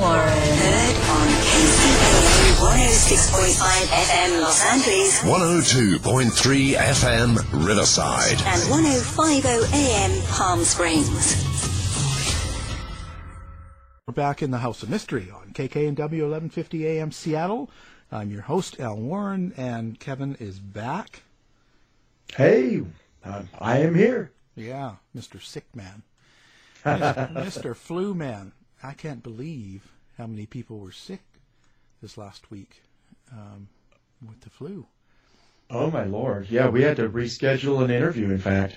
Warren. Heard on KCAA 106.5 FM Los Angeles 102.3 FM Riverside. and 1050 AM Palm Springs. We're back in the House of Mystery on KKNW 1150 AM Seattle. I'm your host, Al Warren, and Kevin is back. Hey, uh, I am here. Yeah, Mr. Sick Man. Mr. Flu Man. I can't believe how many people were sick this last week um, with the flu. Oh my lord. Yeah, we had to reschedule an interview, in fact.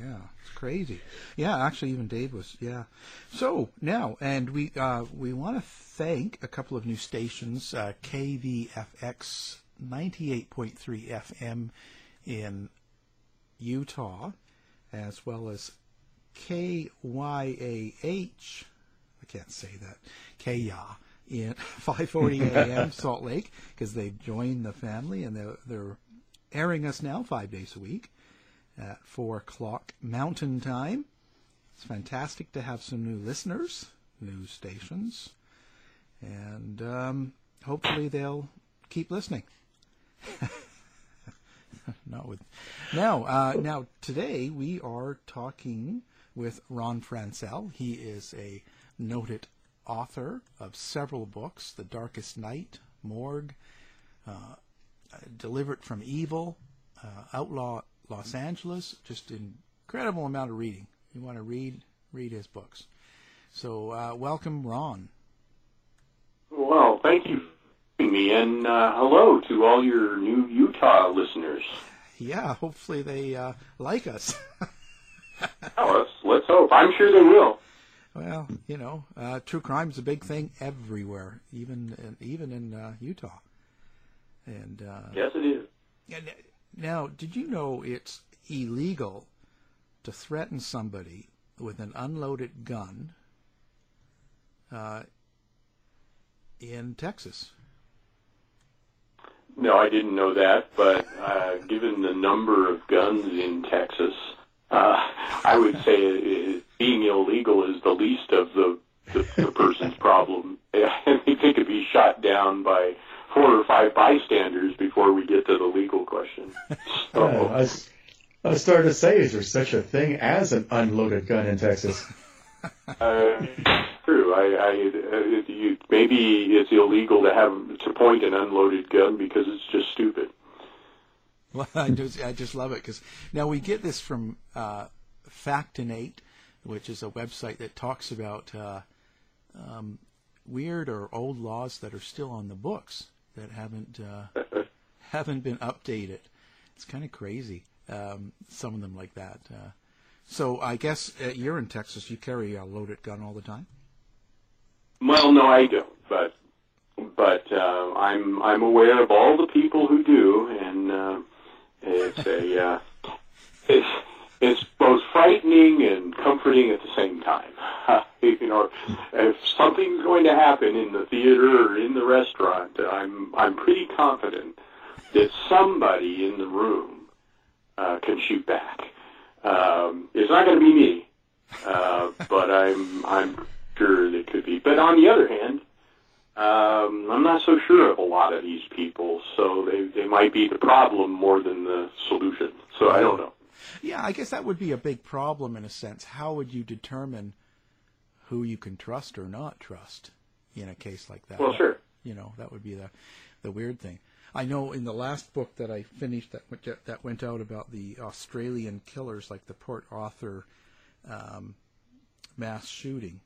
Yeah, it's crazy. Yeah, actually, even Dave was. Yeah. So now, and we uh, we want to thank a couple of new stations: uh, KVFX 98.3 FM in Utah, as well as KYAH. Can't say that. KYA in 540 AM Salt Lake because they've joined the family and they're, they're airing us now five days a week at four o'clock Mountain Time. It's fantastic to have some new listeners, new stations, and um, hopefully they'll keep listening. Not with now. Uh, now today we are talking with Ron Franscell. He is a noted author of several books: *The Darkest Night*, *Morgue*, uh, *Delivered from Evil*, uh, *Outlaw Los Angeles*. Just an incredible amount of reading. You want to read, read his books. So uh, welcome, Ron. Well, thank you for having me, and uh, hello to all your new Utah listeners. Yeah, hopefully they uh, like us. Oh, let's, let's hope. I'm sure they will. Well, you know, uh, true crime's a big thing everywhere, even in, even in uh, Utah. And uh, Yes, it is. and, uh, now, did you know it's illegal to threaten somebody with an unloaded gun uh, in Texas? No, I didn't know that, but uh, given the number of guns in Texas, uh, I would say uh, being illegal is the least of the, the, the person's problem. I think it could be shot down by four or five bystanders before we get to the legal question. So, Yeah, I, was, I was starting to say, is there such a thing as an unloaded gun in Texas? Uh, true. I, I uh, you, maybe it's illegal to have to point an unloaded gun because it's just stupid. Well, I just, I just love it because now we get this from uh, Factinate, which is a website that talks about uh, um, weird or old laws that are still on the books that haven't uh, haven't been updated. It's kind of crazy. Um, some of them like that. Uh, so I guess uh, you're in Texas. You carry a loaded gun all the time. Well, no, I don't. But but uh, I'm I'm aware of all the people who do, and uh, it's a uh, it's it's both frightening and comforting at the same time. you know, if something's going to happen in the theater or in the restaurant, I'm I'm pretty confident that somebody in the room uh, can shoot back. Um, it's not going to be me, uh, but I'm I'm sure it could be. But on the other hand, um, I'm not so sure of a lot of these people, so they they might be the problem more than the solution. So I don't know. Yeah, I guess that would be a big problem in a sense. How would you determine who you can trust or not trust in a case like that? Well, sure. You know, that would be the the weird thing. I know in the last book that I finished that went, that went out about the Australian killers, like the Port Arthur um, mass shooting.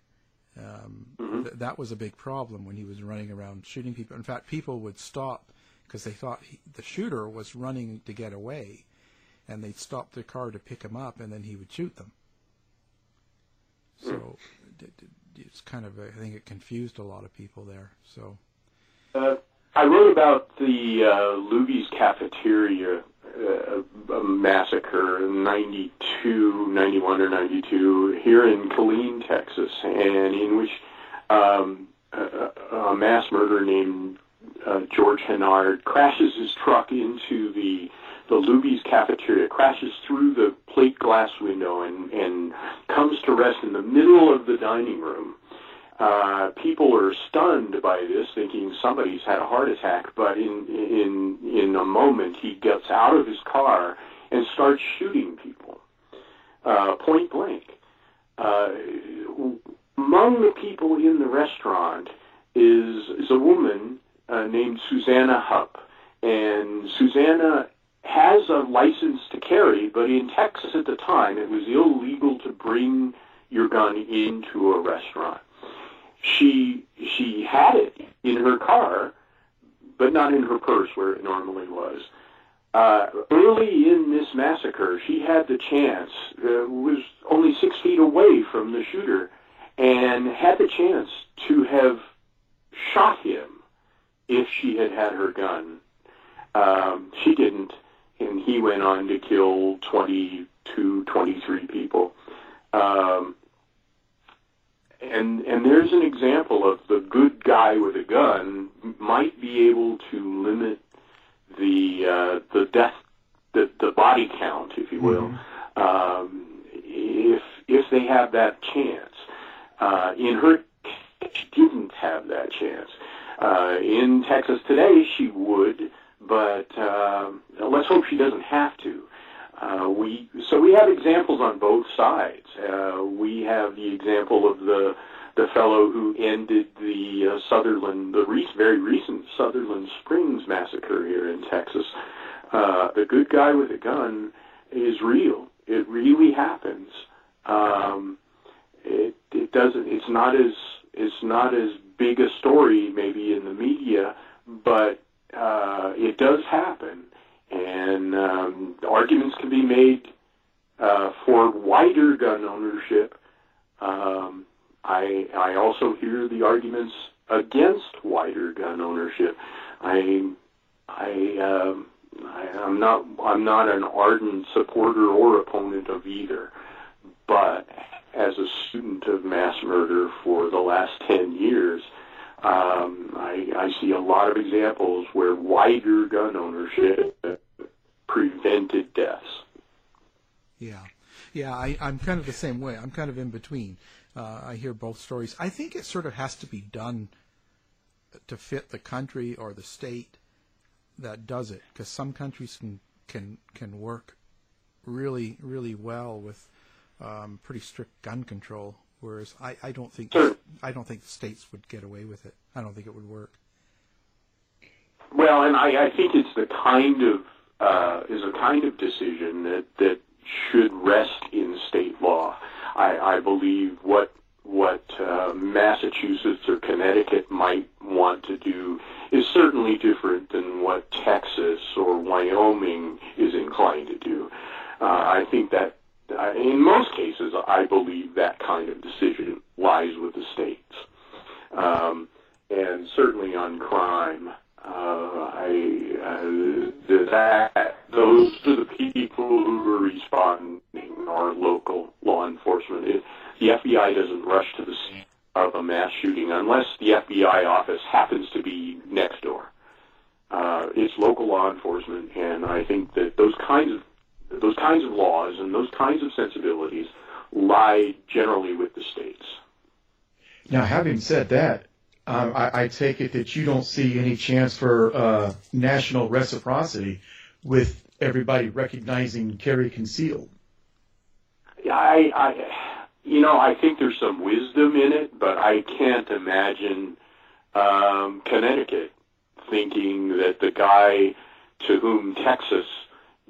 Um, Mm-hmm. th- that was a big problem when he was running around shooting people. In fact, people would stop because they thought he, the shooter was running to get away, and they'd stop their car to pick him up, and then he would shoot them. So it's kind of, I think it confused a lot of people there. So Uh, I wrote about the uh, Luby's cafeteria uh, massacre in 92, 91 or 92 here in Killeen, Texas, and in which um, a, a mass murderer named uh, George Hennard crashes his truck into the the Luby's cafeteria, crashes through the plate glass window, and, and comes to rest in the middle of the dining room. Uh, people are stunned by this, thinking somebody's had a heart attack. But in in in a moment, he gets out of his car and starts shooting people, uh, point blank. Uh, among the people in the restaurant is is a woman uh, named Suzanna Hupp, and Suzanna has a license to carry, but in Texas at the time, it was illegal to bring your gun into a restaurant she she had it in her car, but not in her purse where it normally was. Uh, early in this massacre, she had the chance, uh, was only six feet away from the shooter, and had the chance to have shot him if she had had her gun. Um, she didn't, and he went on to kill 22, 23 people. Um, and and there's an example of the good guy with a gun might be able to limit the uh, the death the the body count, if you will, um, if if they have that chance. Uh, in her, she didn't have that chance. Uh, in Texas today, she would, but um, let's hope she doesn't have to. Uh, we so we have examples on both sides. Uh, we have the example of the the fellow who ended the uh, Sutherland, the re- very recent Sutherland Springs massacre here in Texas. Uh, the good guy with a gun is real. It really happens. Um, it it doesn't. It's not as it's not as big a story maybe in the media, but uh, it does happen and um, arguments can be made uh, for wider gun ownership. Um, I I also hear the arguments against wider gun ownership. I I, um, I I'm not I'm not an ardent supporter or opponent of either, but as a student of mass murder for the last ten years. Um, I, I see a lot of examples where wider gun ownership prevented deaths. Yeah, yeah, I, I'm kind of the same way. I'm kind of in between. Uh, I hear both stories. I think it sort of has to be done to fit the country or the state that does it, because some countries can can can work really really well with um, pretty strict gun control, whereas I, I don't think Sure. I don't think the states would get away with it. I don't think it would work. Well, and I, I think it's the kind of uh, is a kind of decision that that should rest in state law. I, I believe what what uh, Massachusetts or Connecticut might want to do is certainly different than what Texas or Wyoming is inclined to do. Uh, I think that in most cases, I believe that kind of decision lies with the states. Um, and certainly on crime, uh, I, uh, that, those are the people who are responding are local law enforcement. It, the FBI doesn't rush to the scene of a mass shooting unless the FBI office happens to be next door. Uh, it's local law enforcement, and I think that those kinds of those kinds of laws and those kinds of sensibilities lie generally with the states. Now, having said that, um, I, I, take it that you don't see any chance for uh, national reciprocity with everybody recognizing carry concealed. I, I, you know, I think there's some wisdom in it, but I can't imagine um, Connecticut thinking that the guy to whom Texas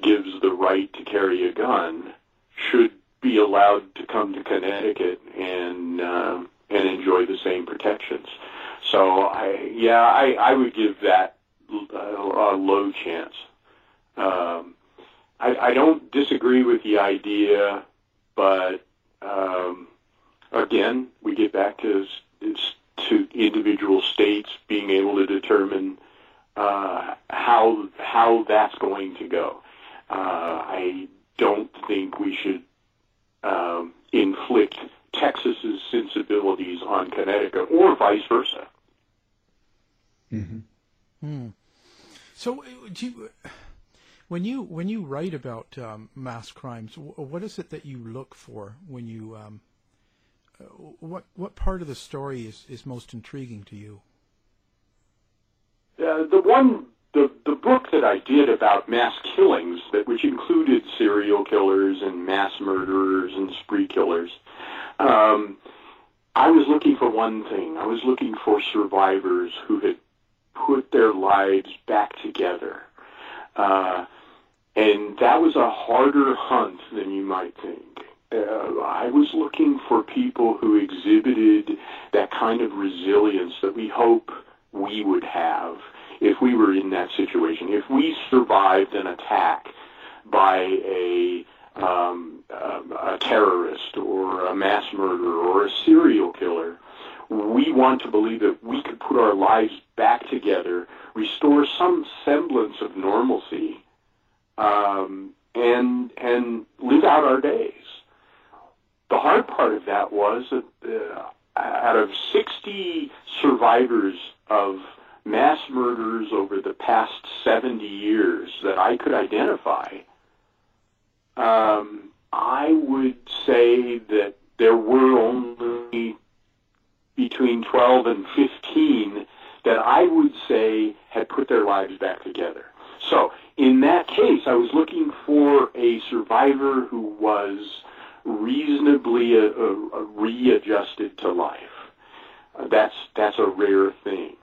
gives right to carry a gun should be allowed to come to Connecticut and uh, and enjoy the same protections. So I yeah I, I would give that a, a low chance. Um, I, I don't disagree with the idea, but um, again we get back to to individual states being able to determine uh, how how that's going to go. Uh, I don't think we should um, inflict Texas's sensibilities on Connecticut or vice versa. Mm-hmm. Hmm. So, uh, do you, when you when you write about um, mass crimes, what is it that you look for when you um, uh, what what part of the story is, is most intriguing to you? Uh, the one the the book that I did about mass killings, that which included serial killers and mass murderers and spree killers, um, I was looking for one thing. I was looking for survivors who had put their lives back together, uh, and that was a harder hunt than you might think. Uh, I was looking for people who exhibited that kind of resilience that we hope we would have if we were in that situation, if we survived an attack by a um, a terrorist or a mass murderer or a serial killer, we want to believe that we could put our lives back together, restore some semblance of normalcy, um, and and live out our days. The hard part of that was that uh, out of 60 survivors of mass murders over the past 70 years that I could identify, um, I would say that there were only between 12 and 15 that I would say had put their lives back together. So in that case, I was looking for a survivor who was reasonably uh, uh, readjusted to life. Uh, that's that's a rare thing.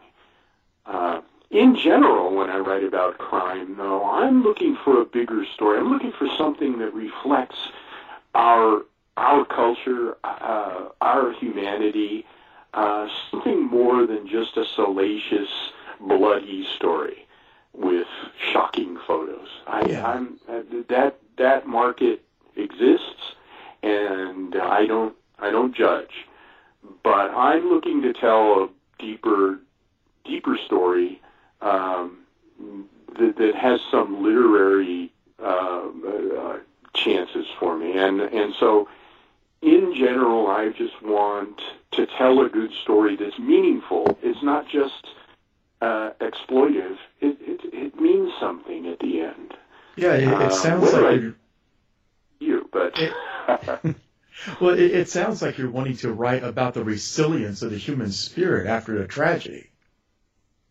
Uh, in general, when I write about crime, though, I'm looking for a bigger story. I'm looking for something that reflects our our culture, uh, our humanity, uh, something more than just a salacious, bloody story with shocking photos. I, yeah. I'm uh, that that market exists, and I don't I don't judge, but I'm looking to tell a deeper deeper story um, that, that has some literary uh, uh, chances for me, and and so in general, I just want to tell a good story that's meaningful. It's not just uh, exploitive. It, it it means something at the end. Yeah, it, it uh, sounds like you, but. Well, it sounds like you're wanting to write about the resilience of the human spirit after a tragedy.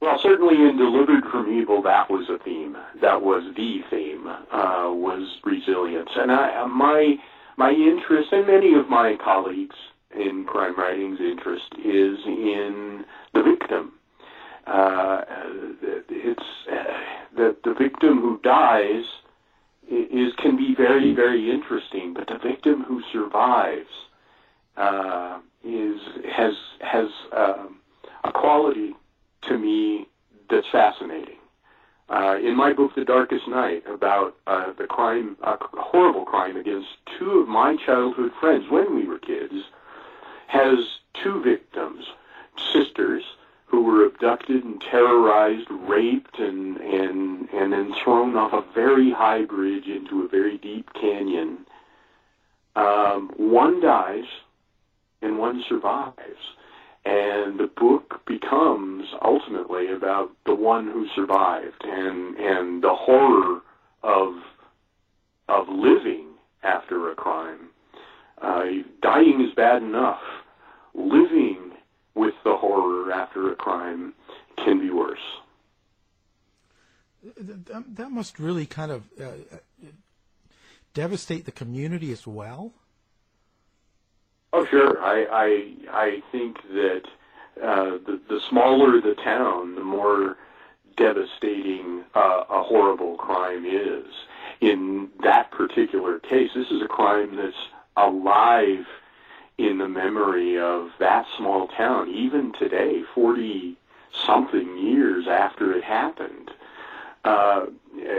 Well, certainly in Delivered from Evil, that was a theme. That was the theme, uh, was resilience. And I, my, my interest, and many of my colleagues in crime writing's interest, is in the victim. Uh, it's uh, the, the victim who dies is can be very, very interesting, but the victim who survives uh, is has has um, a quality to me that's fascinating. uh, in my book, The Darkest Night, about uh, the crime, a horrible crime against two of my childhood friends when we were kids, has two victims, sisters who were abducted and terrorized, raped, and and and then thrown off a very high bridge into a very deep canyon. Um, one dies, and one survives. And the book becomes ultimately about the one who survived and and the horror of of living after a crime. Uh, dying is bad enough. Living with the horror after a crime can be worse. That, must really kind of uh, devastate the community as well. Oh, sure. I I, I think that uh, the the smaller the town, the more devastating uh, a horrible crime is. In that particular case, this is a crime that's alive in the memory of that small town, even today, 40 something years after it happened. Uh,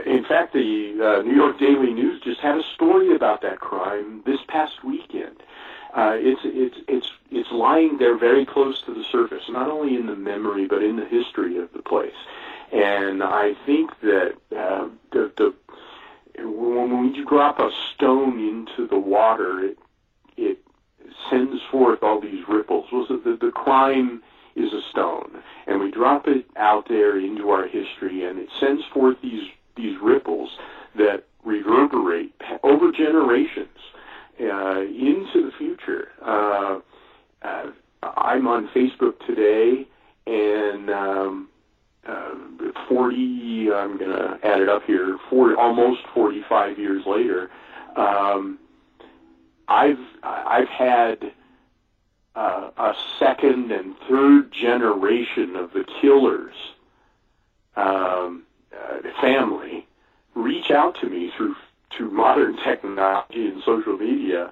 in fact, the uh, New York Daily News just had a story about that crime this past weekend. Uh, it's it's it's it's lying there very close to the surface, not only in the memory but in the history of the place. And I think that uh, the, the when you drop a stone into the water, it it sends forth all these ripples. Well, so the, the crime is a stone, and we drop it out there into our history, and it sends forth these these ripples that reverberate over generations uh, into the future. Uh, uh, I'm on Facebook today, and um, uh, 40. I'm going to add it up here. 40, almost 45 years later, um, I've I've had uh, a second and third generation of the killers um, uh, family reach out to me through through modern technology and social media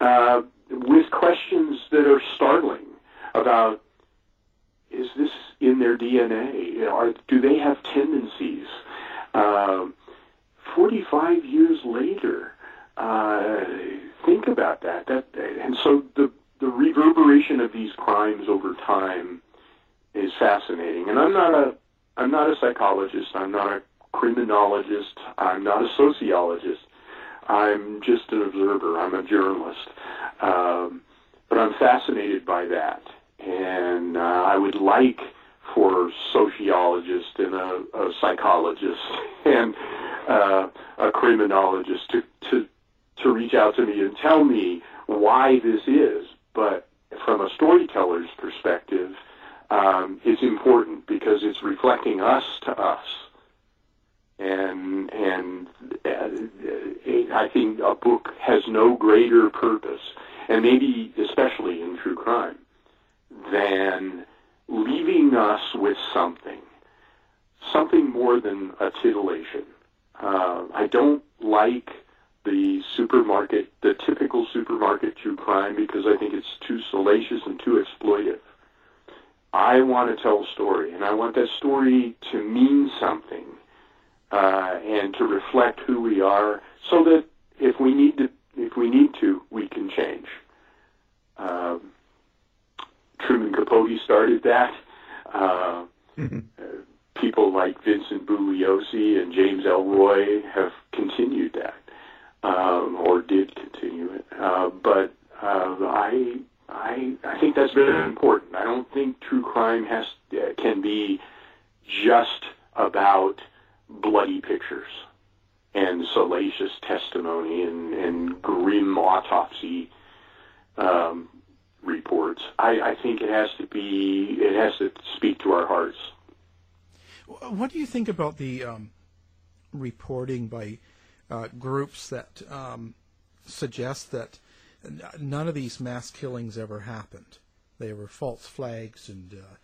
uh, with questions that are startling about is this in their DNA? Are, do they have tendencies? Um, 45 years later, uh, think about that. That and so the the reverberation of these crimes over time is fascinating. And I'm not a I'm not a psychologist. I'm not a criminologist. I'm not a sociologist. I'm just an observer. I'm a journalist. Um, but I'm fascinated by that. And uh, I would like for sociologists and a, a psychologist and uh, a criminologist to, to, to reach out to me and tell me why this is. But from a storyteller's perspective, um, it's important because it's reflecting us to us and and uh, I think a book has no greater purpose, and maybe especially in true crime, than leaving us with something, something more than a titillation. Uh, I don't like the supermarket, the typical supermarket true crime, because I think it's too salacious and too exploitive. I want to tell a story, and I want that story to mean something uh, and to reflect who we are, so that if we need to, if we need to, we can change. Um, Truman Capote started that. Uh, mm-hmm. people like Vincent Bugliosi and James Ellroy have continued that, um, or did continue it. Uh, but uh, I, I, I think that's very important. I don't think true crime has uh, can be just about bloody pictures and salacious testimony and, and grim autopsy um, reports. I, I think it has to be it has to speak to our hearts. What do you think about the um, reporting by uh, groups that um, suggest that none of these mass killings ever happened? They were false flags and uh,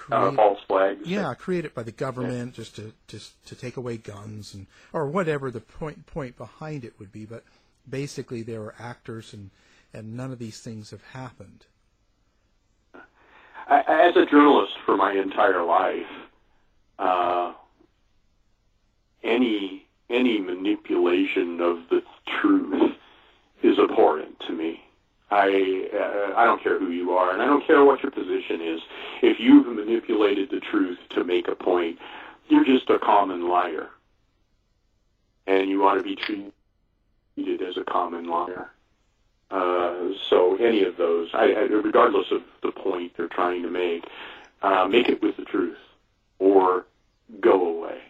create, uh, false flags. Yeah, created by the government yeah. just to just to take away guns and or whatever the point point behind it would be. But basically, they were actors, and and none of these things have happened. As a journalist for my entire life, uh, any any manipulation of the truth is abhorrent to me. I uh, I don't care who you are, and I don't care what your position is. If you've manipulated the truth to make a point, you're just a common liar, and you ought to be treated as a common liar. Uh, so any of those, I, I, regardless of the point they're trying to make, uh, make it with the truth, or go away.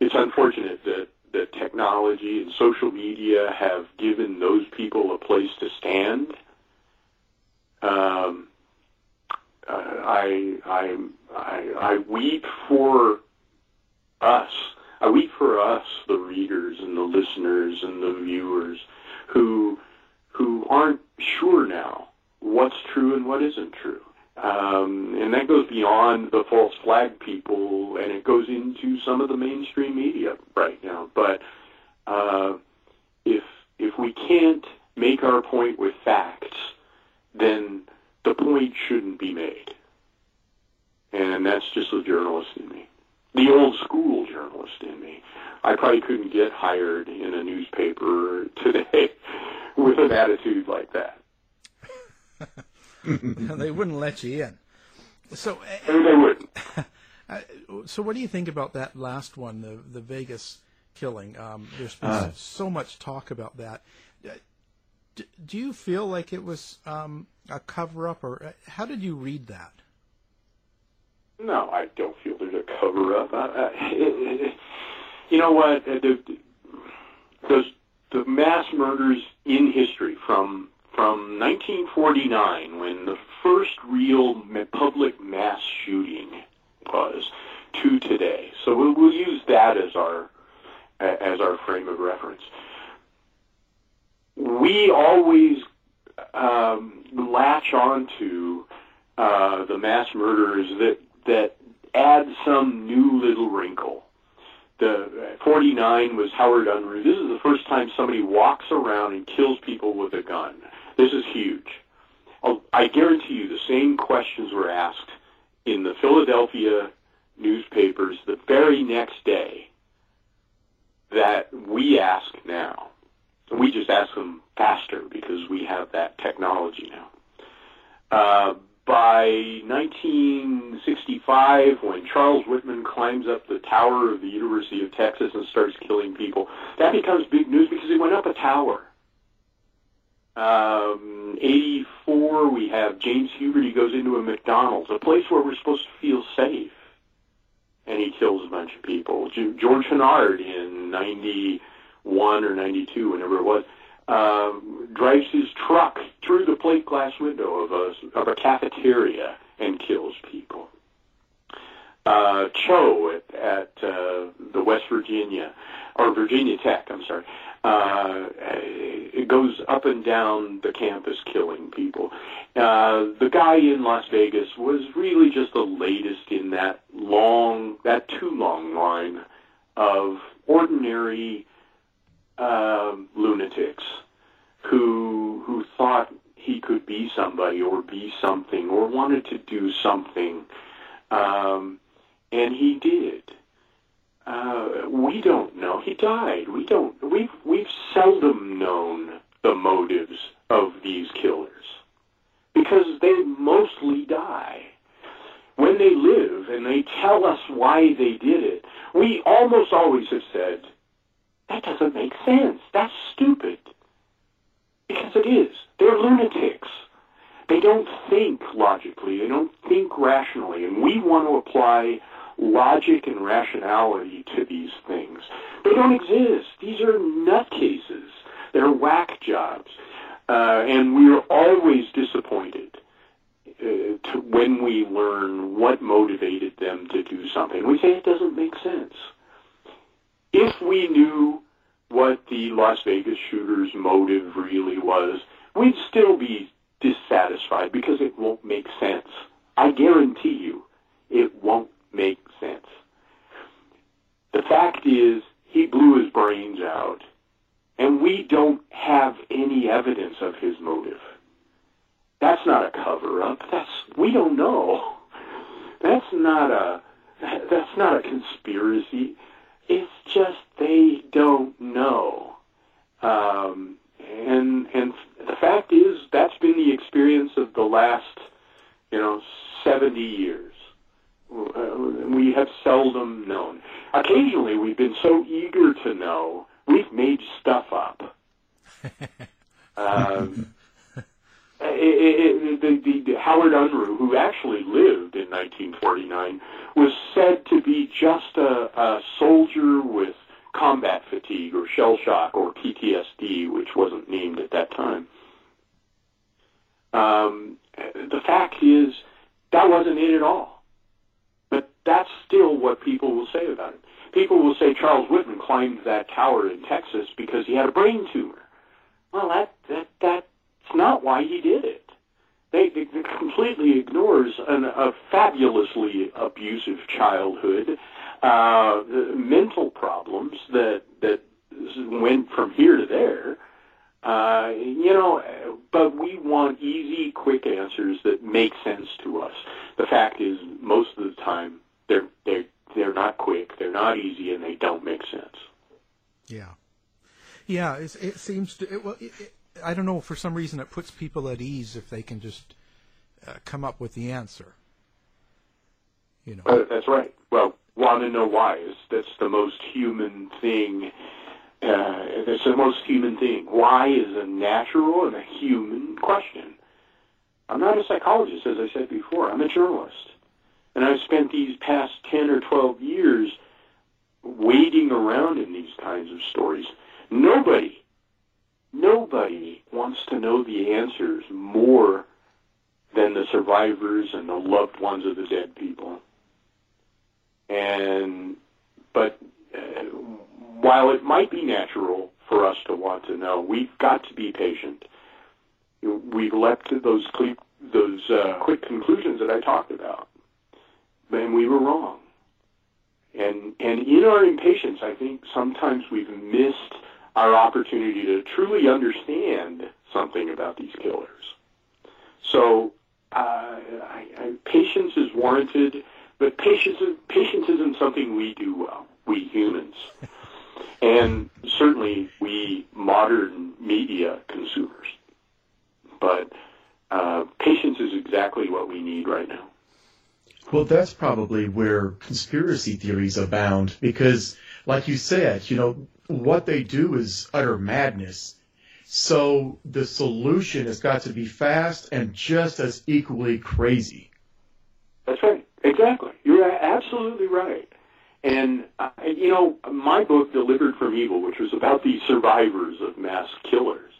It's unfortunate that that technology and social media have given those people a place to stand. Um, I, I, I, I weep for us. I weep for us, the readers and the listeners and the viewers, who who aren't sure now what's true and what isn't true. Um, and that goes beyond the false flag people, and it goes into some of the mainstream media right now. But uh, if if we can't make our point with facts, then the point shouldn't be made. And that's just the journalist in me, the old school journalist in me. I probably couldn't get hired in a newspaper today with an attitude like that. they wouldn't let you in. So they wouldn't. so what do you think about that last one, the the Vegas killing? Um, there's been Uh. so much talk about that. Do you feel like it was um, a cover up, or uh, how did you read that? No, I don't feel there's a cover up. You know what? Uh, The, the, the mass murders in history from from 1949, when the first real public mass shooting was, to today. So we'll, we'll use that as our as our frame of reference. We always um, latch on to uh, the mass murders that that add some new little wrinkle. The 49 was Howard Unruh. This is the first time somebody walks around and kills people with a gun. This is huge. I'll, I guarantee you the same questions were asked in the Philadelphia newspapers the very next day that we ask now. We just ask them faster because we have that technology now. Uh, by 1965, when Charles Whitman climbs up the tower of the University of Texas and starts killing people, that becomes big news because he went up a tower. Um, 84, we have James Huberty. He goes into a McDonald's, a place where we're supposed to feel safe, and he kills a bunch of people. George Hennard in 91 or 92, whenever it was, um, drives his truck through the plate glass window of a of a cafeteria and kills people. Uh, Cho at, at uh, the West Virginia or Virginia Tech, I'm sorry, uh, it goes up and down the campus killing people. Uh, the guy in Las Vegas was really just the latest in that long, that too long line of ordinary um, lunatics who who thought he could be somebody or be something or wanted to do something, um, and he did. Uh, we don't know. He died. We don't. We've we've seldom known the motives of these killers because they mostly die. When they live and they tell us why they did it, we almost always have said, that doesn't make sense. That's stupid. Because it is. They're lunatics. They don't think logically. They don't think rationally. And we want to apply logic and rationality to these things. They don't exist. These are nutcases. They're whack jobs. Uh, and we're always disappointed uh, when we learn what motivated them to do something. We say it doesn't make sense. If we knew what the Las Vegas shooter's motive really was, we'd still be dissatisfied because it won't make sense. I guarantee you, it won't make sense. The fact is, he blew his brains out, and we don't have any evidence of his motive. That's not a cover-up. That's we don't know. That's not a that's not a conspiracy. It's just they don't know. Um, and and the fact is that's been the experience of the last, you know, 70 years. We have seldom known. Occasionally, we've been so eager to know, we've made stuff up. um, it, it, the, the, Howard Unruh, who actually lived in 1949, was said to be just a, a soldier with combat fatigue or shell shock or PTSD, which wasn't named at that time. Um, the fact is, that wasn't it at all. But that's still what people will say about it. People will say Charles Whitman climbed that tower in Texas because he had a brain tumor. Well, that that that that's not why he did it. They, completely ignores an, a fabulously abusive childhood, uh, mental problems that that went from here to there. Uh, you know, but we want easy, quick answers that make sense to us. The fact is, most of the time, they're they're they're not quick, they're not easy, and they don't make sense. Yeah, yeah. It, it seems to. It, well, it, I don't know. For some reason, it puts people at ease if they can just uh, come up with the answer. You know. Uh, that's right. Well, want to know why is that's the most human thing uh, it's the most human thing. Why is a natural and a human question. I'm not a psychologist, as I said before. I'm a journalist. And I've spent these past 10 or 12 years wading around in these kinds of stories. Nobody, nobody wants to know the answers more than the survivors and the loved ones of the dead people. And, but uh, while it might be natural for us to want to know, we've got to be patient. We've leapt to those quick, those uh, quick conclusions that I talked about, and we were wrong. And and in our impatience, I think sometimes we've missed our opportunity to truly understand something about these killers. So uh, I, I, patience is warranted, but patience patience isn't something we do well. We humans. and certainly we modern media consumers. But uh, patience is exactly what we need right now. Well, that's probably where conspiracy theories abound because, like you said, you know, what they do is utter madness. So the solution has got to be fast and just as equally crazy. That's right. Exactly. You're absolutely right. And, uh, you know, my book, Delivered from Evil, which was about the survivors of mass killers,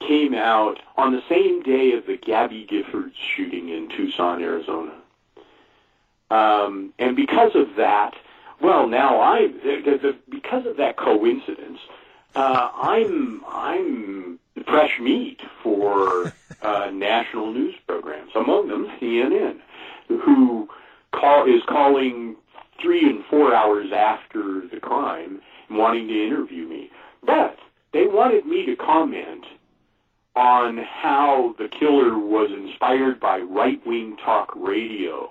came out on the same day of the Gabby Giffords shooting in Tucson, Arizona. Um, and because of that, well, now I, because of that coincidence, uh, I'm I'm fresh meat for uh, national news programs. Among them, CNN, who call is calling three and four hours after the crime wanting to interview me. But they wanted me to comment on how the killer was inspired by right wing talk radio.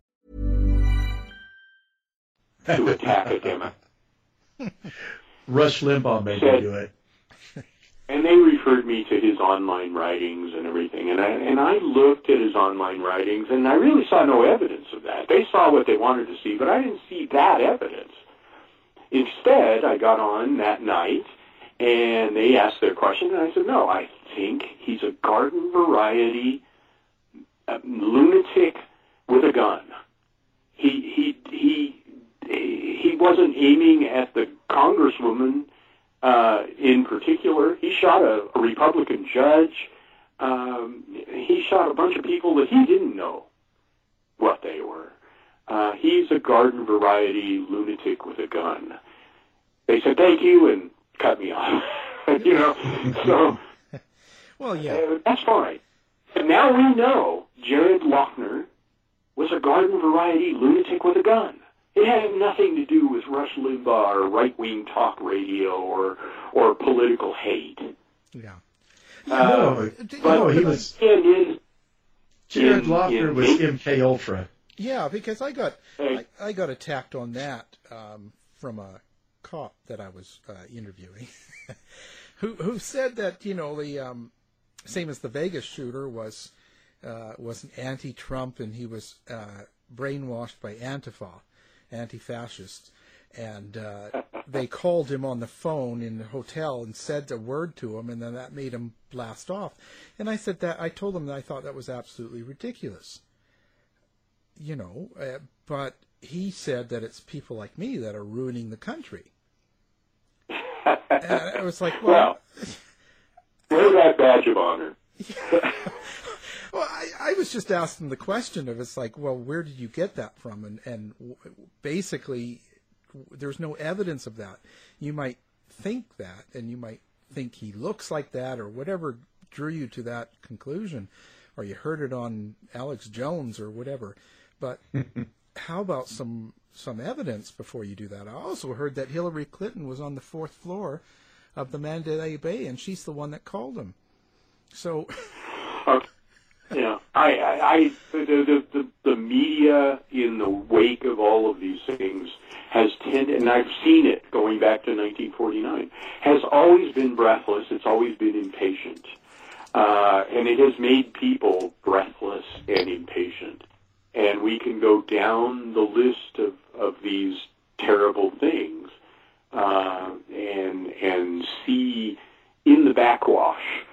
To attack a him. Rush Limbaugh made Said- me do it. and they referred me to his online writings and everything. And I and I looked at his online writings, and I really saw no evidence of that. They saw what they wanted to see, but I didn't see that evidence. Instead, I got on that night, and they asked their question, and I said, "No, I think he's a garden variety uh, lunatic with a gun. He he he he wasn't aiming at the congresswoman." uh, in particular. He shot a, a Republican judge. Um, he shot a bunch of people that he didn't know what they were. Uh, he's a garden variety lunatic with a gun. They said thank you and cut me off. you know, so Well, yeah. uh, that's fine. But now we know Jared Loughner was a garden variety lunatic with a gun. It had nothing to do with Rush Limbaugh or right wing talk radio or or political hate. Yeah. No, but no, he was. in, Jared in- was MK Ultra. Yeah, because I got I, I got attacked on that um, from a cop that I was uh, interviewing, who who said that you know the um, same as the Vegas shooter was uh, was an anti-Trump and he was uh, brainwashed by Antifa, anti-fascists, and uh, they called him on the phone in the hotel and said a word to him, and then that made him blast off. And I said that I told him that I thought that was absolutely ridiculous you know, uh, but he said that it's people like me that are ruining the country. and I was like, well, Wear that badge of honor. well I, I was just asking the question of it's like, well, where did you get that from? And and w- basically, there's no evidence of that. You might think that, and you might think he looks like that, or whatever drew you to that conclusion, or you heard it on Alex Jones or whatever. But how about some some evidence before you do that? I also heard that Hillary Clinton was on the fourth floor of the Mandalay Bay, and she's the one that called him. So, uh, yeah, I, I, I the, the, the media in the wake of all of these things has tended, and I've seen it going back to 1949, has always been breathless. It's always been impatient, uh, and it has made people breathless and impatient. And we can go down the list of, of these terrible things uh, and and see in the backwash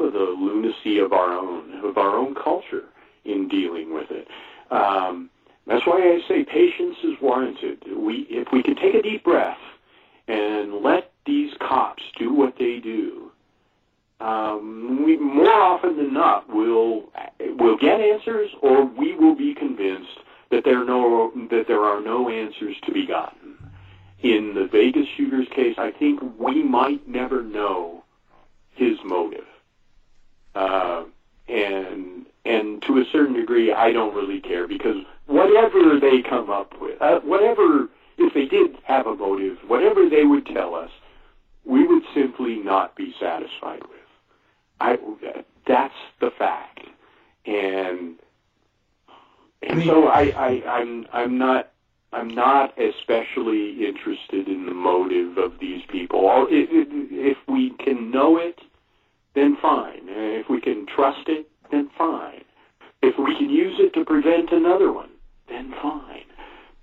of the lunacy of our own, of our own culture in dealing with it. Um, that's why I say patience is warranted. We, if we can take a deep breath and let these cops do what they do, um, we more often than not will will get answers, or we will be convinced that there no that there are no answers to be gotten. In the Vegas shooters case, I think we might never know his motive, uh, and and to a certain degree, I don't really care because whatever they come up with, uh, whatever if they did have a motive, whatever they would tell us, we would simply not be satisfied with. I that's the fact, and and so I, I I'm I'm not I'm not especially interested in the motive of these people. If, we can know it, then fine. If we can trust it, then fine. If we can use it to prevent another one, then fine.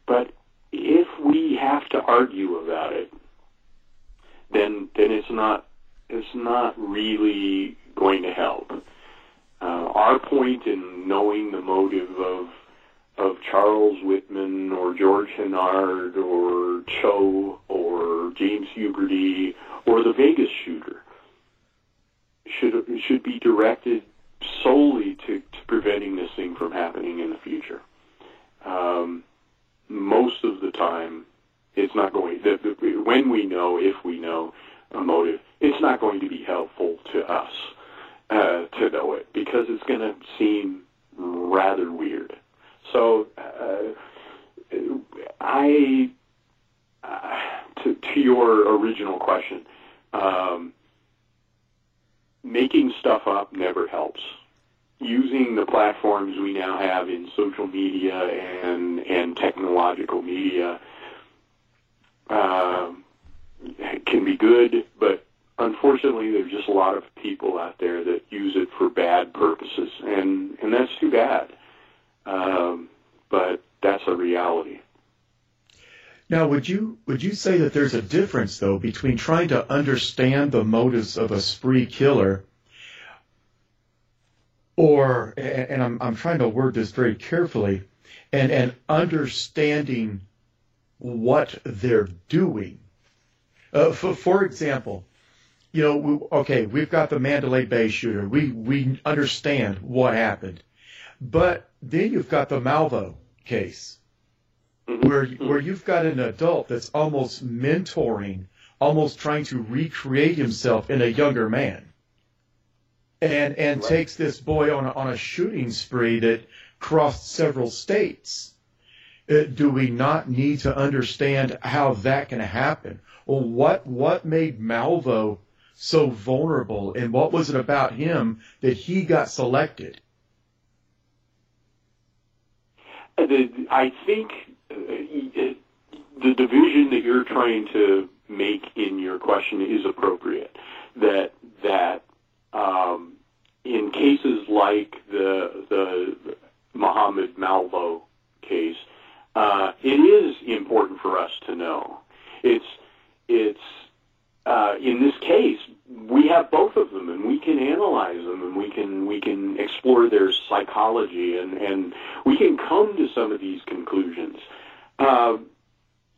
But if we have to argue about it, then then it's not it's not really going to help. Uh, our point in knowing the motive of of Charles Whitman or George Hennard or Cho or James Huberty or the Vegas shooter should should be directed solely to, to preventing this thing from happening in the future. Um, most of the time, it's not going. The, the, when we know, if we know a motive, it's not going to be helpful to us uh, to know it because it's going to seem rather weird. So uh, I, uh, to, to your original question, um, making stuff up never helps. Using the platforms we now have in social media and and technological media uh, can be good, but unfortunately, there's just a lot of people out there that use it for bad purposes, and and that's too bad. Um, but that's a reality. Now, would you would you say that there's a difference though between trying to understand the motives of a spree killer, or and I'm I'm trying to word this very carefully, and and understanding what they're doing. Uh, for, for example, you know, we, okay, we've got the Mandalay Bay shooter. We we understand what happened, but then you've got the Malvo case, where where you've got an adult that's almost mentoring, almost trying to recreate himself in a younger man, and and right. takes this boy on a, on a shooting spree that crossed several states. Uh, do we not need to understand how that can happen? Well, what what made Malvo so vulnerable, and what was it about him that he got selected? I think uh, the division that you're trying to make in your question is appropriate. That that um, in cases like the the Muhammad Malvo case, uh, it is important for us to know. It's it's uh, in this case, we have both of them, and we can analyze them, and we can we can explore their psychology, and and we can come to some of these conclusions. Uh,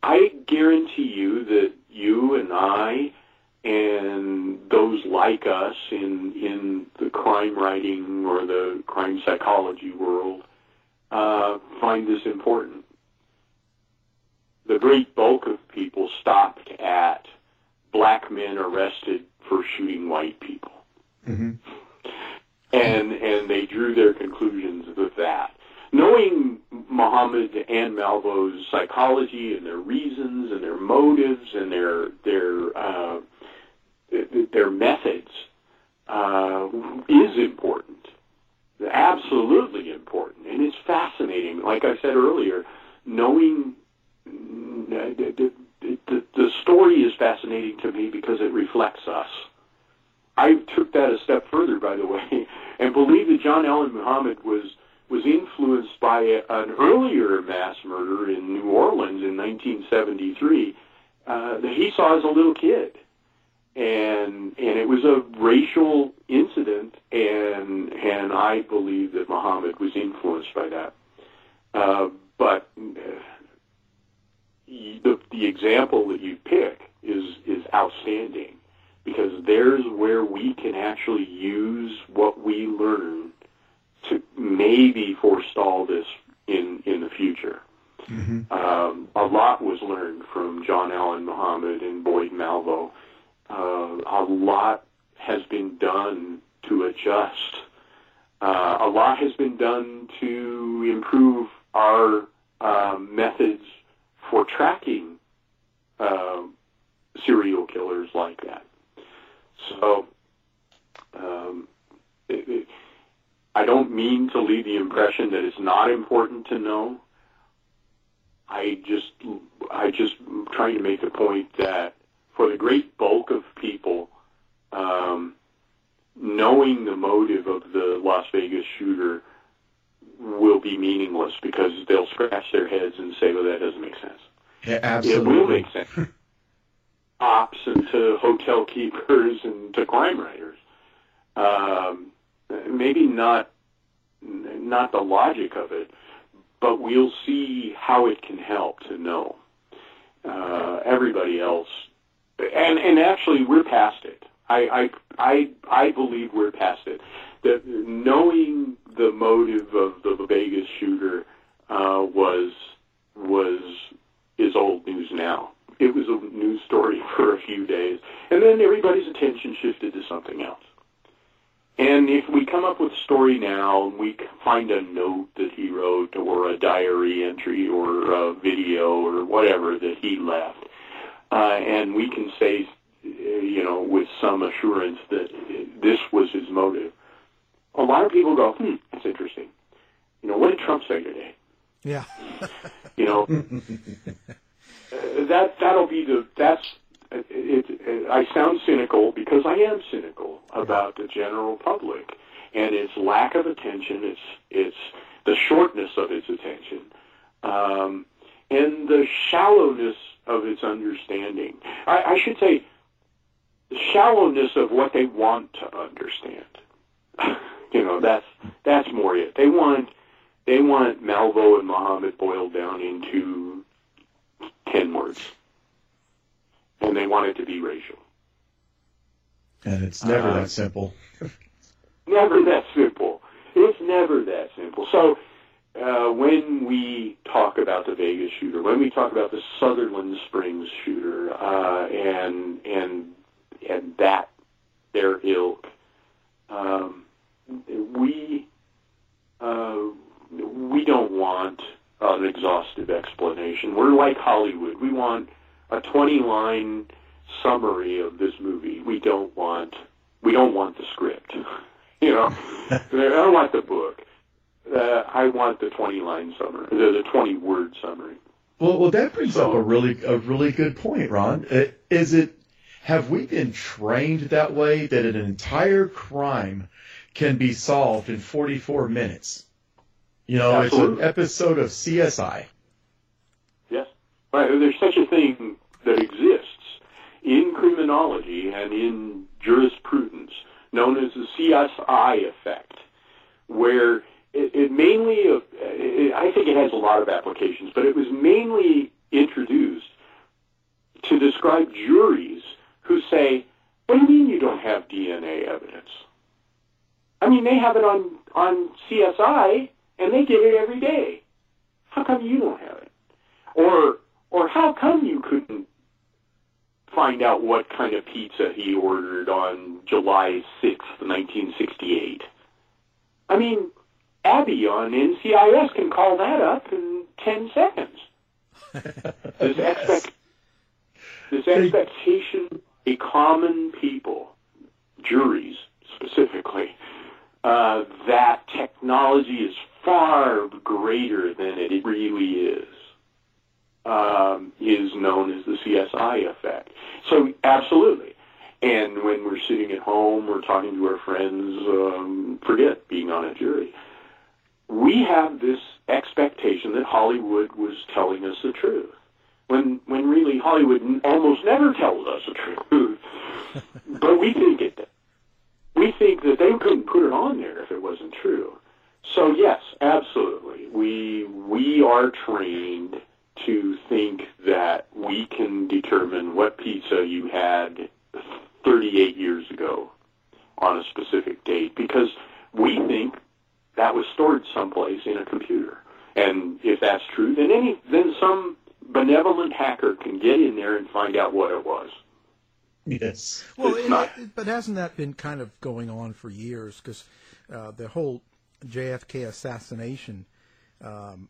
I guarantee you that you and I and those like us in in the crime writing or the crime psychology world uh, find this important. The great bulk of people stopped at black men arrested for shooting white people. Mm-hmm. And and they drew their conclusions with that. Knowing Muhammad and Malvo's psychology and their reasons and their motives and their their uh, their methods uh, is important, absolutely important, and it's fascinating. Like I said earlier, knowing the, the story is fascinating to me because it reflects us. I took that a step further, by the way, and believe that John Allen Muhammad was was influenced by a, an earlier mass murder in New Orleans in 1973 uh, that he saw as a little kid. and and it was a racial incident, and and I believe that Muhammad was influenced by that. Uh, but uh, the the example that you pick is is outstanding because there's where we can actually use what we learn to maybe forestall this in in the future. Mm-hmm. Um, a lot was learned from John Allen Muhammad and Boyd Malvo. Uh, a lot has been done to adjust. Uh, a lot has been done to improve our uh, methods for tracking uh, serial killers like that. So, um, it, it, I don't mean to leave the impression that it's not important to know. I just, I just trying to make the point that for the great bulk of people, um, knowing the motive of the Las Vegas shooter will be meaningless because they'll scratch their heads and say, "Well, that doesn't make sense." Yeah, absolutely. It will make sense. Ops and to hotel keepers and to crime writers. Um, maybe not not the logic of it, but we'll see how it can help to know. Uh, everybody else, and and actually, we're past it. I I I, I believe we're past it. That knowing the motive of the Vegas shooter uh, was was is old news now. It was a news story for a few days, and then everybody's attention shifted to something else. And if we come up with a story now, and we find a note that he wrote, or a diary entry, or a video, or whatever that he left, uh, and we can say, you know, with some assurance that this was his motive. A lot of people go, hmm, that's interesting. You know, what did Trump say today? Yeah. you know, uh, that that'll be the that's it, it, I sound cynical because I am cynical about the general public and its lack of attention, its its the shortness of its attention, um, and the shallowness of its understanding. I, I should say, the shallowness of what they want to understand. You know, that's that's more it. They want they want Malvo and Muhammad boiled down into ten words and they want it to be racial. And it's never Uh, that simple. Never that simple. It's never that simple. So uh, when we talk about the Vegas shooter, when we talk about the Sutherland Springs shooter, uh, and and and that their ilk, um, we uh, we don't want an exhaustive explanation. We're like Hollywood. We want a 20 line summary of this movie. We don't want we don't want the script. you know, I don't want the book. Uh, I want the 20 line summary, the, the 20 word summary. Well, well, that brings So- up a really a really good point, Ron. Uh, Is it have we been trained that way that an entire crime can be solved in 44 minutes? You know, Absolutely. it's an episode of CSI. Yes. Right. There's such a thing that exists in criminology and in jurisprudence known as the CSI effect, where it, it mainly, uh, it, I think it has a lot of applications, but it was mainly introduced to describe juries who say, what do you mean you don't have DNA evidence? I mean, they have it on, on CSI, and they get it every day. How come you don't have it? Or or how come you couldn't find out what kind of pizza he ordered on July 6th, 1968? I mean, Abby on NCIS can call that up in 10 seconds. This, expect, this expectation, a common people, juries specifically, uh, that technology is far greater than it really is um, is known as the CSI effect. So absolutely. And when we're sitting at home, we're talking to our friends, um, forget being on a jury. We have this expectation that Hollywood was telling us the truth. When, when really Hollywood almost never tells us the truth. but we think it. We think that they couldn't put it on there if it wasn't true. So yes, absolutely. We we are trained to think that we can determine what pizza you had 38 years ago on a specific date because we think that was stored someplace in a computer. And if that's true, then any then some benevolent hacker can get in there and find out what it was. Yes. Well, it- not- it- but hasn't that been kind of going on for years? Because uh, the whole JFK assassination, um,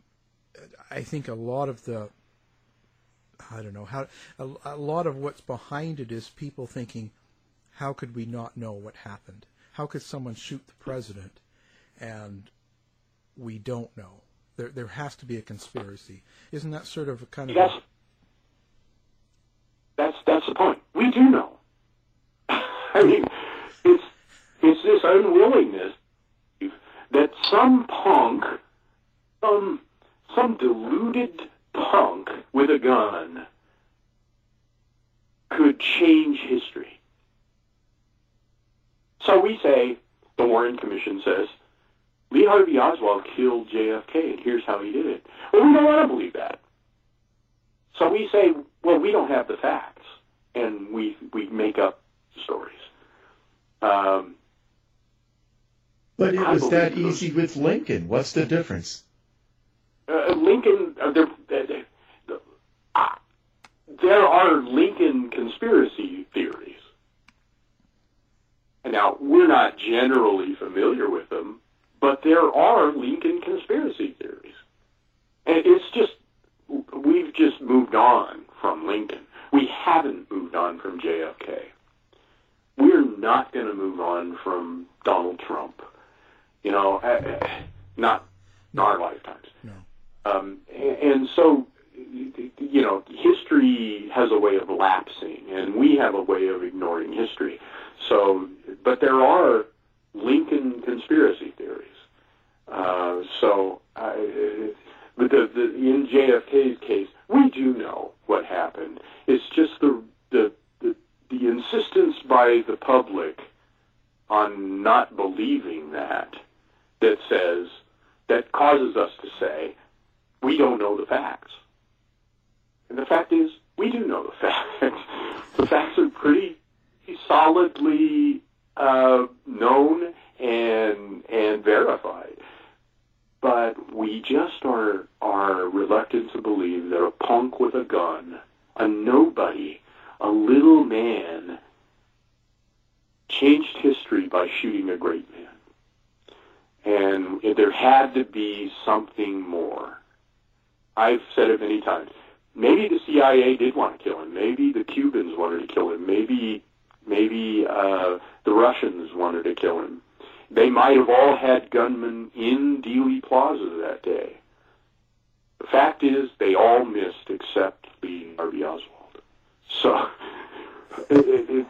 I think a lot of the, I don't know how, a, a lot of what's behind it is people thinking, how could we not know what happened? How could someone shoot the president, and we don't know? There, there has to be a conspiracy. Isn't that sort of a kind of? Yes. That's that's the point. We do know. I mean, it's it's this unwillingness that some punk, some some deluded punk with a gun could change history. So we say, the Warren Commission says, Lee Harvey Oswald killed JFK, and here's how he did it. Well, we don't want to believe that. So we say, well, we don't have the facts, and we we make up stories. Um, But it I was that those- easy with Lincoln. What's the difference? uh, Lincoln, uh, there, there, uh, there are Lincoln conspiracy theories. And now, we're not generally familiar with them, but there are Lincoln conspiracy theories. And it's just, we've just moved on from Lincoln. We haven't moved on from JFK. We're not going to move on from Donald Trump. You know, uh, uh, not in our lifetimes. No. Um, and, and so, you know, history has a way of lapsing, and we have a way of ignoring history. So, but there are Lincoln conspiracy theories. Uh, so, I, but the, the, in JFK's case, we do know what happened. It's just the, the the the insistence by the public on not believing that that says that causes us to say we don't know the facts. And the fact is, we do know the facts. the facts are pretty solidly uh, known and and verified. But we just are are reluctant to believe that a punk with a gun, a nobody, a little man, changed history by shooting a great man. And there had to be something more. I've said it many times. Maybe the CIA did want to kill him. Maybe the Cubans wanted to kill him. Maybe maybe uh, the Russians wanted to kill him. They might have all had gunmen in Dealey Plaza that day. The fact is, they all missed except Lee Harvey Oswald. So it, it,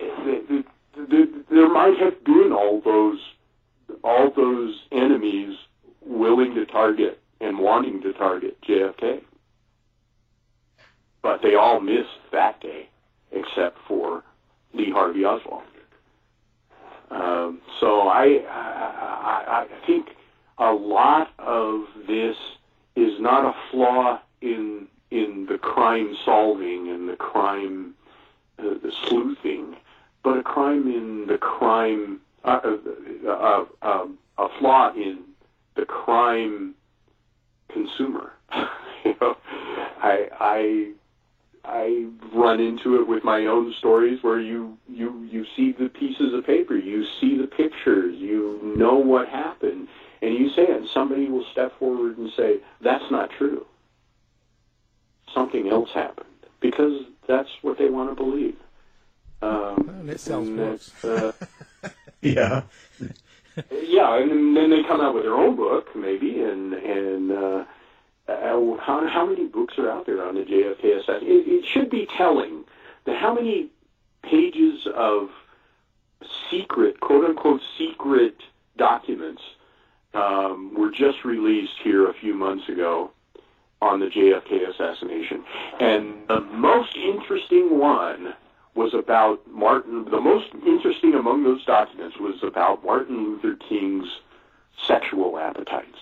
it, there might have been all those all those enemies willing to target and wanting to target JFK. But they all missed that day, except for Lee Harvey Oswald. Um, so I, I, I think a lot of this is not a flaw in in the crime solving and the crime uh, the sleuthing, but a crime in the crime uh, uh, uh, um, a flaw in the crime consumer. you know, I I I run into it with my own stories where you you you see the pieces of paper, you see the pictures, you know what happened, and you say it, and somebody will step forward and say that's not true. Something else happened because that's what they want to believe. Um, And it sounds and books. that's, uh, Yeah. yeah, and then they come out with their own book, maybe, and and uh, uh, how how many books are out there on the JFK assassination? It, it should be telling that how many pages of secret, quote unquote, secret documents um, were just released here a few months ago on the JFK assassination, and the most interesting one was about Martin. The most interesting among those documents was about Martin Luther King's sexual appetites.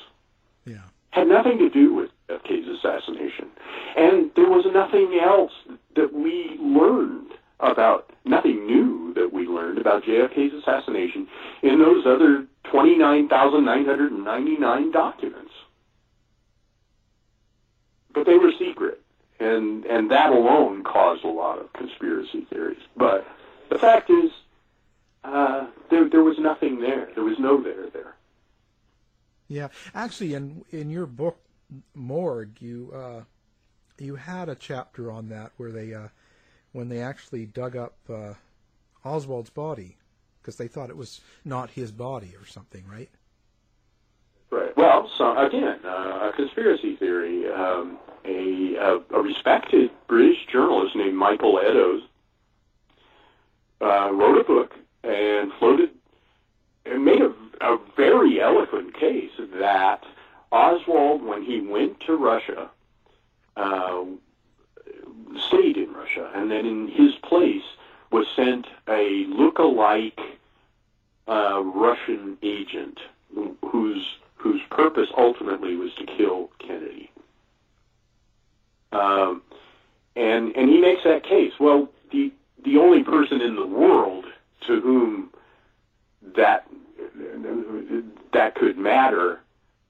Yeah. Had nothing to do with JFK's assassination. And there was nothing else that we learned about, nothing new that we learned about JFK's assassination in those other 29,999 documents. But they were secret and and that alone caused a lot of conspiracy theories. But the fact is, uh, there there was nothing there. There was no there there. Yeah, actually, in in your book Morgue, you uh, you had a chapter on that where they uh, when they actually dug up uh, Oswald's body because they thought it was not his body or something, right? Right. Well, so again, uh, a conspiracy theory. Um, a, a, a respected British journalist named Michael Eddowes uh, wrote a book and floated made a, a very eloquent case that Oswald, when he went to Russia, uh, stayed in Russia, and then in his place was sent a look-alike uh, Russian agent whose whose purpose ultimately was to kill Kennedy. Um, and and he makes that case. Well, the the only person in the world to whom that that could matter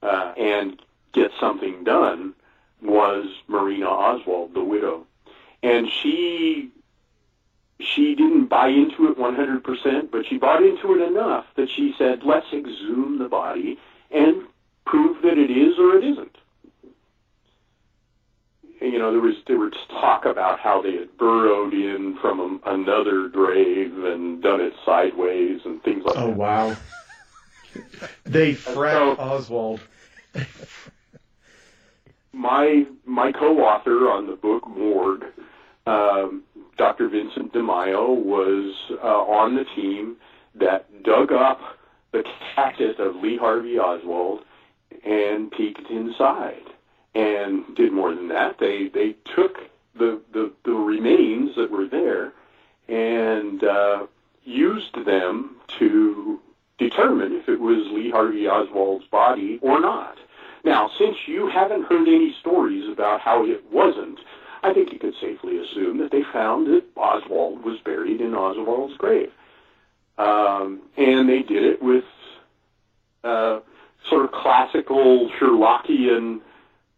uh, and get something done was Marina Oswald, the widow, and she she didn't buy into it 100%, but she bought into it enough that she said, "Let's exhume the body and prove that it is or it isn't." You know, there was there was talk about how they had burrowed in from a, another grave and done it sideways and things like oh, that. Oh wow! they fracked so, Oswald. my my co-author on the book Morgue, um, Dr. Vincent Di Maio, was uh, on the team that dug up the casket of Lee Harvey Oswald and peeked inside and did more than that. They they took the the, the remains that were there and uh, used them to determine if it was Lee Harvey Oswald's body or not. Now, since you haven't heard any stories about how it wasn't, I think you could safely assume that they found that Oswald was buried in Oswald's grave. Um, and they did it with uh, sort of classical Sherlockian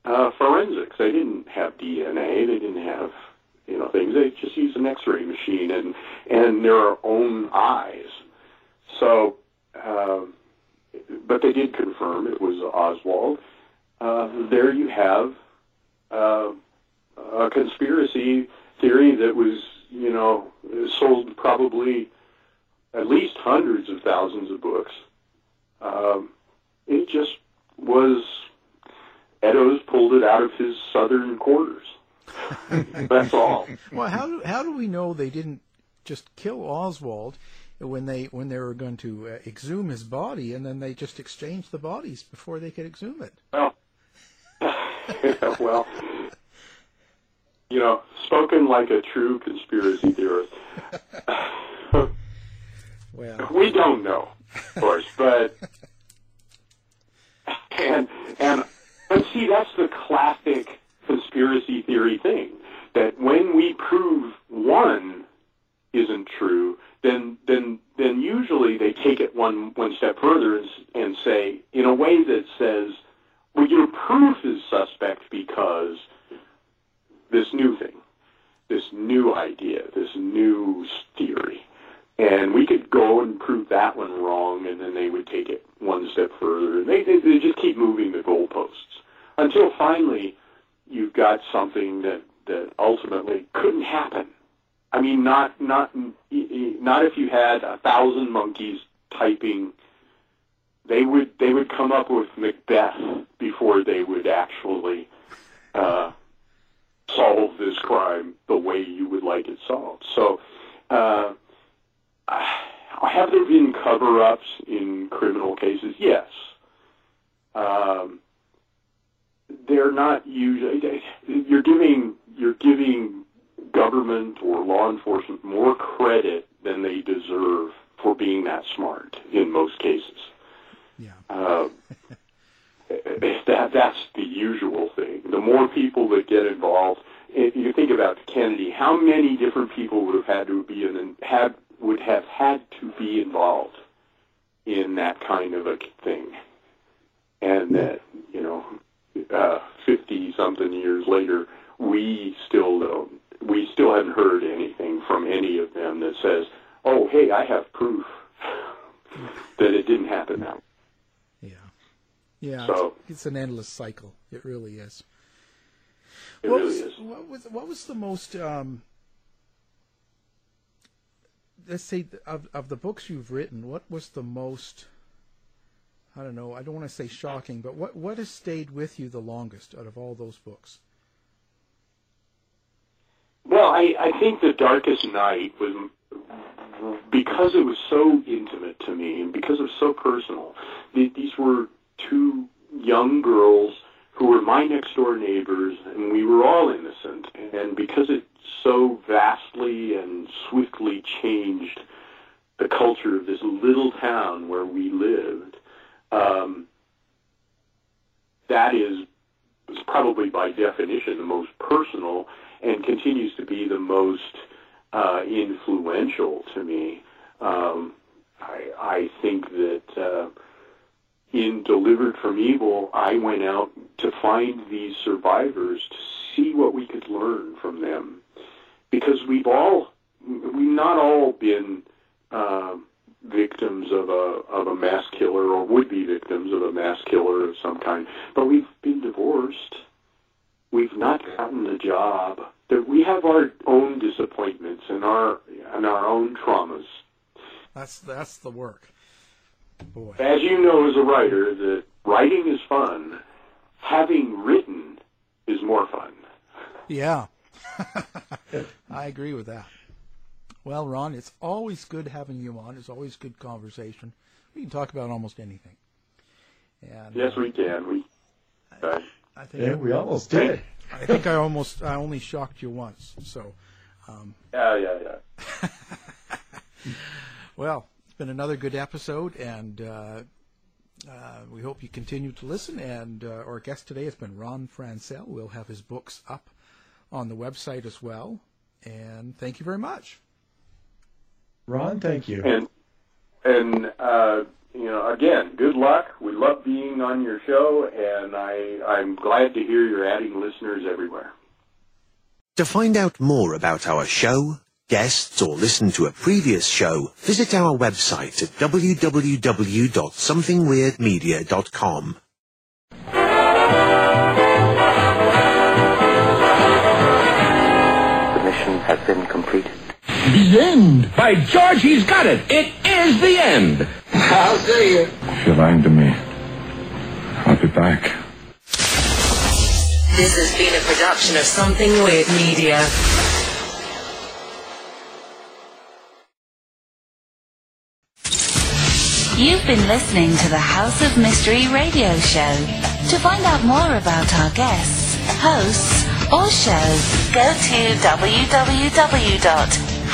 uh, forensics. They didn't have DNA. They didn't have you know things. They just used an X-ray machine and and their own eyes. So, uh, but they did confirm it was Oswald. Uh, there you have uh, a conspiracy theory that was you know sold probably at least hundreds of thousands of books. Um, it just was Eddowes pulled it out of his southern quarters. That's all. Well, how do, how do we know they didn't just kill Oswald when they when they were going to uh, exhume his body, and then they just exchanged the bodies before they could exhume it? Well, well, you know, spoken like a true conspiracy theorist. well, we don't know, of course, but and and but see, that's the classic conspiracy theory thing. That when we prove one isn't true, then then then usually they take it one one step further and, and say, in a way that says, well, your proof is suspect because this new thing, this new idea, this new theory. And we could go and prove that one wrong, and then they would take it one step further. And they, they, they just keep moving the goalposts until finally you've got something that, that ultimately couldn't happen. I mean, not not not if you had a thousand monkeys typing. They would they would come up with Macbeth before they would actually uh, solve this crime the way you would like it solved. So, uh, have there been cover-ups in criminal cases? Yes. Um, they're not usually. You're giving you're giving government or law enforcement more credit than they deserve for being that smart in most cases. Yeah. Uh, that that's the usual thing. The more people that get involved, if you think about Kennedy, how many different people would have had to be in had would have had to be involved in that kind of a thing, and that you know, fifty uh, something years later, we still don't. We still haven't heard anything from any of them that says, "Oh, hey, I have proof that it didn't happen that way." Yeah, so, it's, it's, an endless cycle. It really is. It what really was, is. What was what was the most um, let's say of of the books you've written? What was the most I don't know. I don't want to say shocking, but what what has stayed with you the longest out of all those books? Well, I, I think the Darkest Night was because it was so intimate to me and because it was so personal. These were two young girls who were my next door neighbors, and we were all innocent. And because it so vastly and swiftly changed the culture of this little town where we lived, um, that is, is probably by definition the most personal and continues to be the most uh, influential to me. Um, I, I think that. Uh, in Delivered from Evil, I went out to find these survivors to see what we could learn from them. Because we've all, we've not all been uh, victims of a, of a mass killer or would be victims of a mass killer of some kind, but we've been divorced. We've not gotten the job. That we have our own disappointments and our and our own traumas. That's that's the work. Boy. As you know as a writer, that writing is fun. Having written is more fun. Yeah. I agree with that. Well, Ron, it's always good having you on. It's always good conversation. We can talk about almost anything. And, yes, we can. We. Uh, I think yeah, we almost did. I think I almost, I only shocked you once. So. Um, yeah, yeah, yeah. well, it's been another good episode, and uh, uh, we hope you continue to listen. And uh, our guest today has been Ron Franscell. We'll have his books up on the website as well. And thank you very much, Ron. Thank you. And and uh, you know, again, good luck. We love being on your show, and I I'm glad to hear you're adding listeners everywhere. To find out more about our show guests, or listen to a previous show, visit our website at www.somethingweirdmedia.com. The mission has been completed. The end! By George, he's got it! It is the end! How do you? If you're lying to me, I'll be back. This has been a production of Something Weird Media. You've been listening to the House of Mystery radio show. To find out more about our guests, hosts, or shows, go to